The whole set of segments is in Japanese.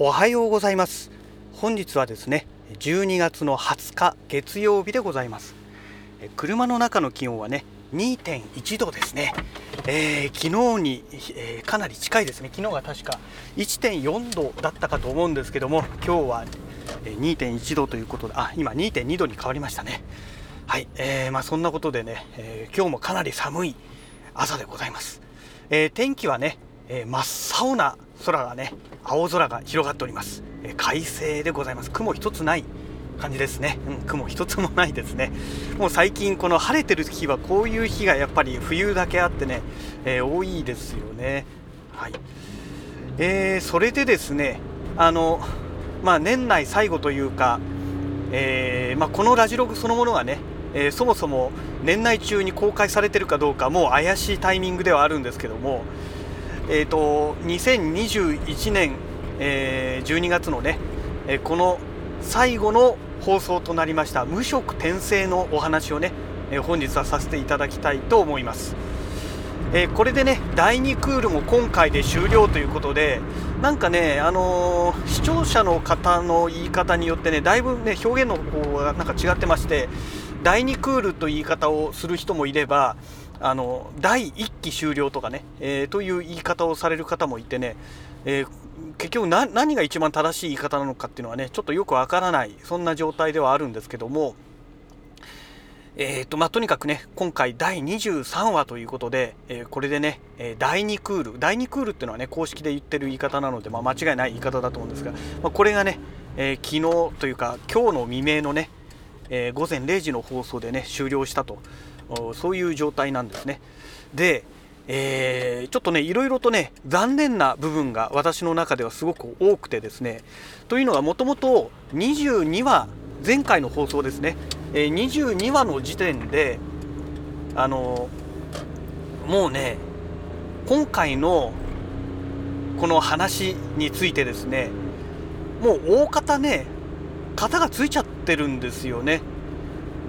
おはようございます。本日はですね12月の20日月曜日でございます。車の中の気温はね2.1度ですね、えー、昨日に、えー、かなり近いですね。昨日が確か1.4度だったかと思うんですけども今日は2.1度ということであ今2.2度に変わりましたね。はい、えー、まあ、そんなことでね、え今日もかなり寒い朝でございます、え天気はね、え真っ青な空がね青空が広がっております、え快晴でございます。雲一つない感じですね、うん、雲一つもないですね。もう最近この晴れてる日はこういう日がやっぱり冬だけあってね、えー、多いですよね。はい。えー、それでですねあのまあ年内最後というか、えー、まあ、このラジログそのものがねえー、そもそも年内中に公開されてるかどうかもう怪しいタイミングではあるんですけども、えーと、2021年、えー、12月のね、えー、この最後の放送となりました無色転生のお話をね、えー、本日はさせていただきたいと思います、えー、これでね第2クールも今回で終了ということでなんかね、あのー、視聴者の方の言い方によってねだいぶね表現の方がなんか違ってまして第2クールという言い方をする人もいればあの第1期終了とかね、えー、という言い方をされる方もいてね、えー、結局何が一番正しい言い方なのかっていうのはねちょっとよくわからないそんな状態ではあるんですけども、えーとまあ、とにかくね今回第23話ということで、えー、これでね、え第2クール第2クールっていうのはね公式で言ってる言い方なので、まあ、間違いない言い方だと思うんですが、まあ、これがね、え昨日というか今日の未明のね、え午前0時の放送でね終了したと。そういう状態なんですね。で、えー、ちょっとねいろいろとね残念な部分が私の中ではすごく多くてですね。というのがもともと22話前回の放送ですね、えー、22話の時点であのもうね今回のこの話についてですねもう大方ね型がついちゃってるんですよね。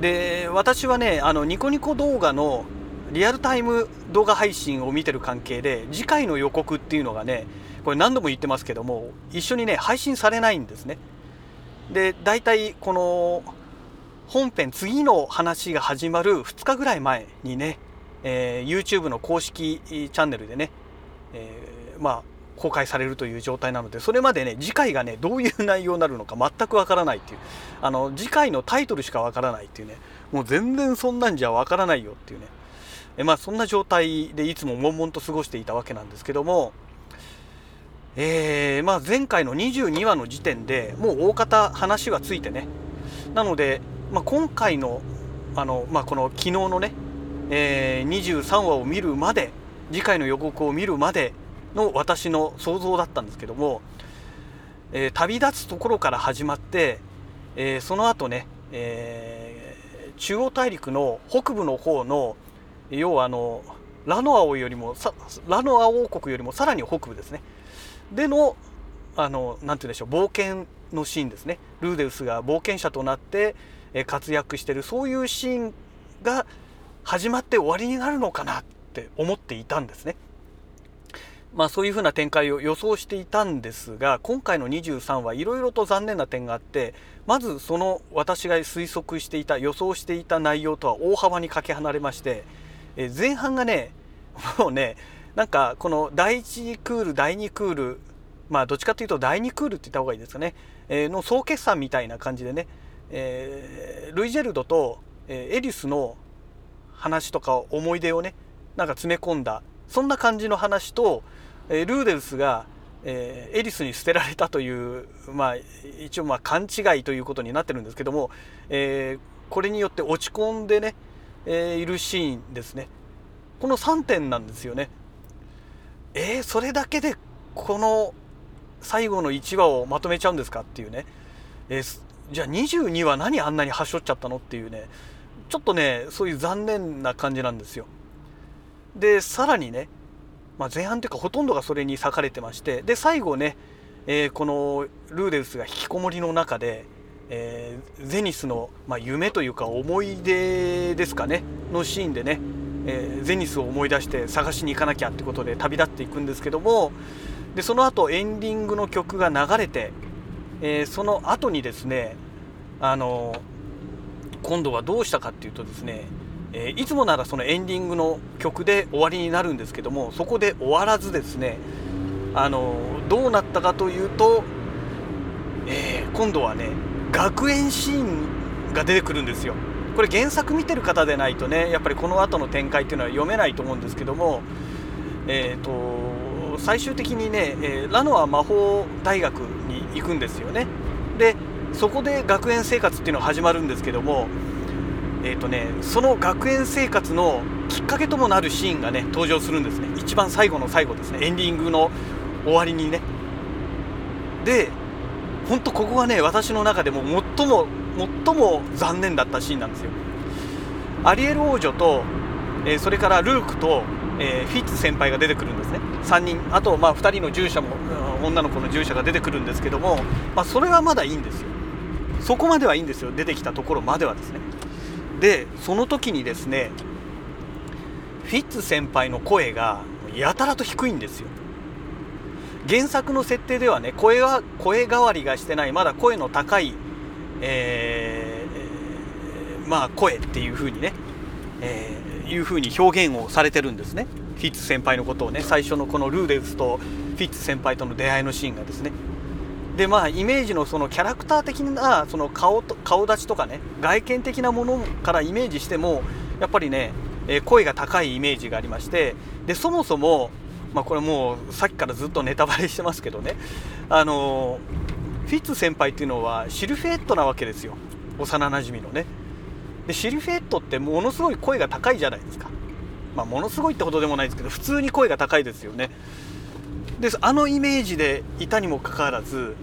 で私はねあのニコニコ動画のリアルタイム動画配信を見てる関係で次回の予告っていうのがねこれ何度も言ってますけども一緒にね配信されないんですね。で大体この本編次の話が始まる2日ぐらい前にね、えー、YouTube の公式チャンネルでね、えー、まあ公開されるという状態なのでそれまでね次回がねどういう内容になるのか全くわからないっていうあの次回のタイトルしかわからないっていうねもう全然そんなんじゃわからないよっていうねえまあそんな状態でいつも悶々と過ごしていたわけなんですけどもえー、まあ前回の22話の時点でもう大方話はついてねなので、まあ、今回のあの、まあ、この昨日のね、えー、23話を見るまで次回の予告を見るまでの私の想像だったんですけども、えー、旅立つところから始まって、えー、その後ね、えー、中央大陸の北部の方の要はあのラノア王よりもラノア王国よりもさらに北部ですねでのあのなて言うんでしょう冒険のシーンですねルーデウスが冒険者となって活躍してるそういうシーンが始まって終わりになるのかなって思っていたんですね。まあ、そういうふうな展開を予想していたんですが今回の23はいろいろと残念な点があってまずその私が推測していた予想していた内容とは大幅にかけ離れまして、え前半がねもうねなんかこの第1クール第2クールまあどっちかというと第2クールって言った方がいいですかね、えー、の総決算みたいな感じでね、えー、ルイ・ジェルドと、えエリスの話とか思い出をねなんか詰め込んだそんな感じの話とえルーデウスが、えエリスに捨てられたという、まあ、一応まあ勘違いということになってるんですけども、えこれによって落ち込んでね、えいるシーンですねこの3点なんですよね。えー、それだけでこの最後の1話をまとめちゃうんですかっていうね、えー、じゃあ22話何あんなにはしょっちゃったのっていうねちょっとねそういう残念な感じなんですよ。でさらにねまあ、前半というかほとんどがそれに割かれてましてで最後ね、えー、このルーデウスが引きこもりの中で、えー、ゼニスの、まあ、夢というか思い出ですかねのシーンでね、えー、ゼニスを思い出して探しに行かなきゃってことで旅立っていくんですけどもでその後エンディングの曲が流れて、えー、その後にですねあの今度はどうしたかっていうとですね、えー、いつもならそのエンディングの曲で終わりになるんですけどもそこで終わらずですねあのどうなったかというと、えー、今度はね学園シーンが出てくるんですよ。これ原作見てる方でないとねやっぱりこの後の展開っていうのは読めないと思うんですけども、えーと、最終的にね、えー、ラノア魔法大学に行くんですよね。でそこで学園生活っていうのが始まるんですけども、えーとね、その学園生活のきっかけともなるシーンがね登場するんですね。一番最後の最後ですね。エンディングの終わりにね。で本当ここがね私の中でも最も最も残念だったシーンなんですよ。アリエル王女と、えー、それからルークと、えー、フィッツ先輩が出てくるんですね。3人。あとまあ2人の従者も女の子の従者が出てくるんですけども、まあ、それはまだいいんですよ。そこまではいいんですよ。出てきたところまではですね。でその時にですねフィッツ先輩の声がやたらと低いんですよ。原作の設定ではね声は声変わりがしてないまだ声の高い、えー、まあ声っていう風にね、えー、いう風に表現をされてるんですね。フィッツ先輩のことをね最初のこのルーデウスとフィッツ先輩との出会いのシーンがですね。でまあイメージのそのキャラクター的なその顔と顔立ちとかね外見的なものからイメージしてもやっぱりねえ声が高いイメージがありましてでそもそもまあ、これもうさっきからずっとネタバレしてますけどねあのフィッツ先輩っていうのはシルフェットなわけですよ。幼なじみのね。でシルフェットってものすごい声が高いじゃないですか。まあ、ものすごいってほどでもないですけど普通に声が高いですよね。であのイメージでいたにもかかわらず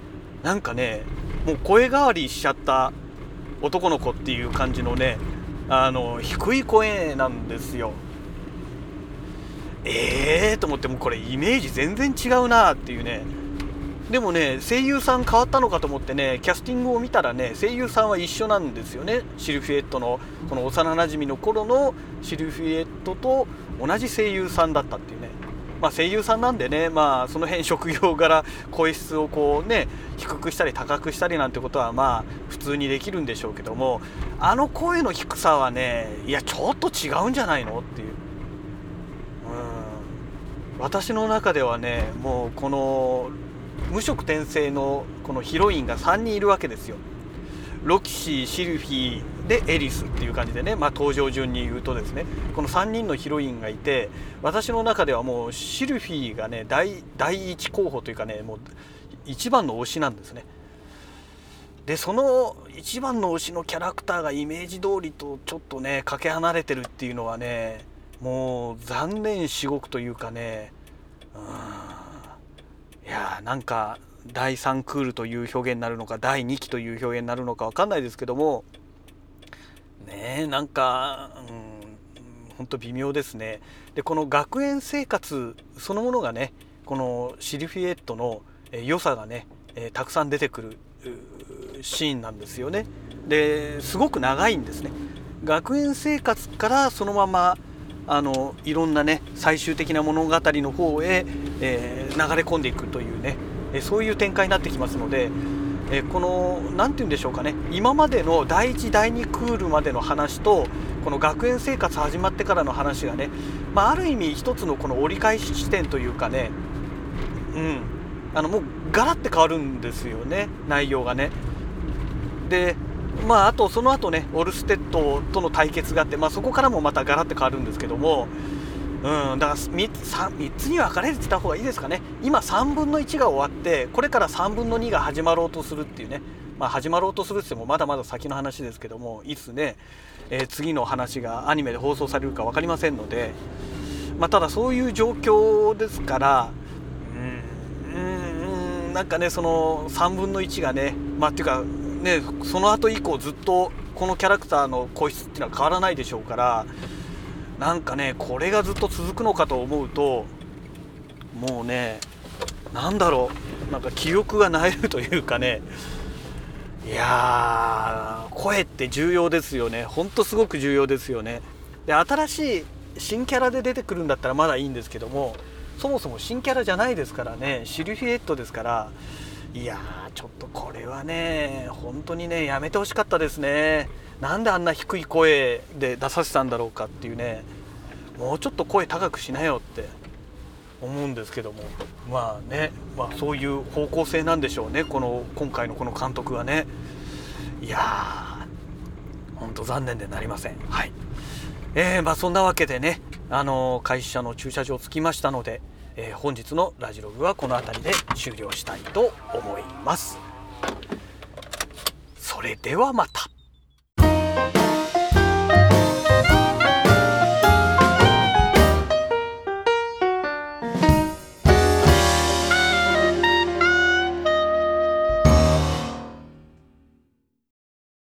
なんかねもう声変わりしちゃった男の子っていう感じのねあの低い声なんですよ。ええー、と思ってもこれイメージ全然違うなっていうね。でもね声優さん変わったのかと思ってねキャスティングを見たらね声優さんは一緒なんですよね。シルフィエットのこの幼なじみの頃のシルフィエットと同じ声優さんだったっていうね。まあ、声優さんなんでね、まあ、その辺職業柄声質をこうね低くしたり高くしたりなんてことはまあ普通にできるんでしょうけどもあの声の低さはねいやちょっと違うんじゃないの？っていう。私の中ではねもうこの無色転生のこのヒロインが3人いるわけですよ。ロキシーシルフィーでエリスっていう感じでね、まあ、登場順に言うとですねこの3人のヒロインがいて私の中ではもうシルフィーがね第第一候補というかねもう一番の推しなんですね。でその一番の推しのキャラクターがイメージ通りとちょっとねかけ離れてるっていうのはねもう残念至極というかねうん。いやーなんか第3クールという表現になるのか第2期という表現になるのか分かんないですけどもねえなんか、うん、本当微妙ですね。でこの学園生活そのものがねこのシルフィエットの良さがね、えたくさん出てくるシーンなんですよね。ですごく長いんですね。学園生活からそのままあのいろんなね最終的な物語の方へ、えー、流れ込んでいくというね、えそういう展開になってきますので、えこの何て言うんでしょうかね今までの第1第2クールまでの話とこの学園生活始まってからの話がね、まあ、ある意味一つのこの折り返し地点というかねうんあのもうガラッて変わるんですよね内容がね。でまあ、あとその後ねオルステッドとの対決があって、まあ、そこからもまたガラッと変わるんですけども、うん、だから 3, 3, つに分かれてた方がいいですかね。今3分の1が終わってこれから3分の2が始まろうとするっていうね、まあ、始まろうとするって言ってもまだまだ先の話ですけどもいつね、えー、次の話がアニメで放送されるか分かりませんので、まあ、ただそういう状況ですからうんなんかねその3分の1がねまあっていうかね、その後以降ずっとこのキャラクターの個室っていうのは変わらないでしょうからなんかねこれがずっと続くのかと思うともうね何だろうなんか記憶がなえるというかねいやー声って重要ですよね。ほんとすごく重要ですよね。で新しい新キャラで出てくるんだったらまだいいんですけどもそもそも新キャラじゃないですからねシルヒエットですからいやーちょっとこれはね本当にねやめてほしかったですね。なんであんな低い声で出させたんだろうかっていうねもうちょっと声高くしなよって思うんですけども。まあね、まあ、そういう方向性なんでしょうねこの今回のこの監督はね。いやー本当残念でなりません。はい。えー、まあそんなわけでねあの会社の駐車場着きましたので、えー、本日のラジログはこの辺りで終了したいと思います。それではまた。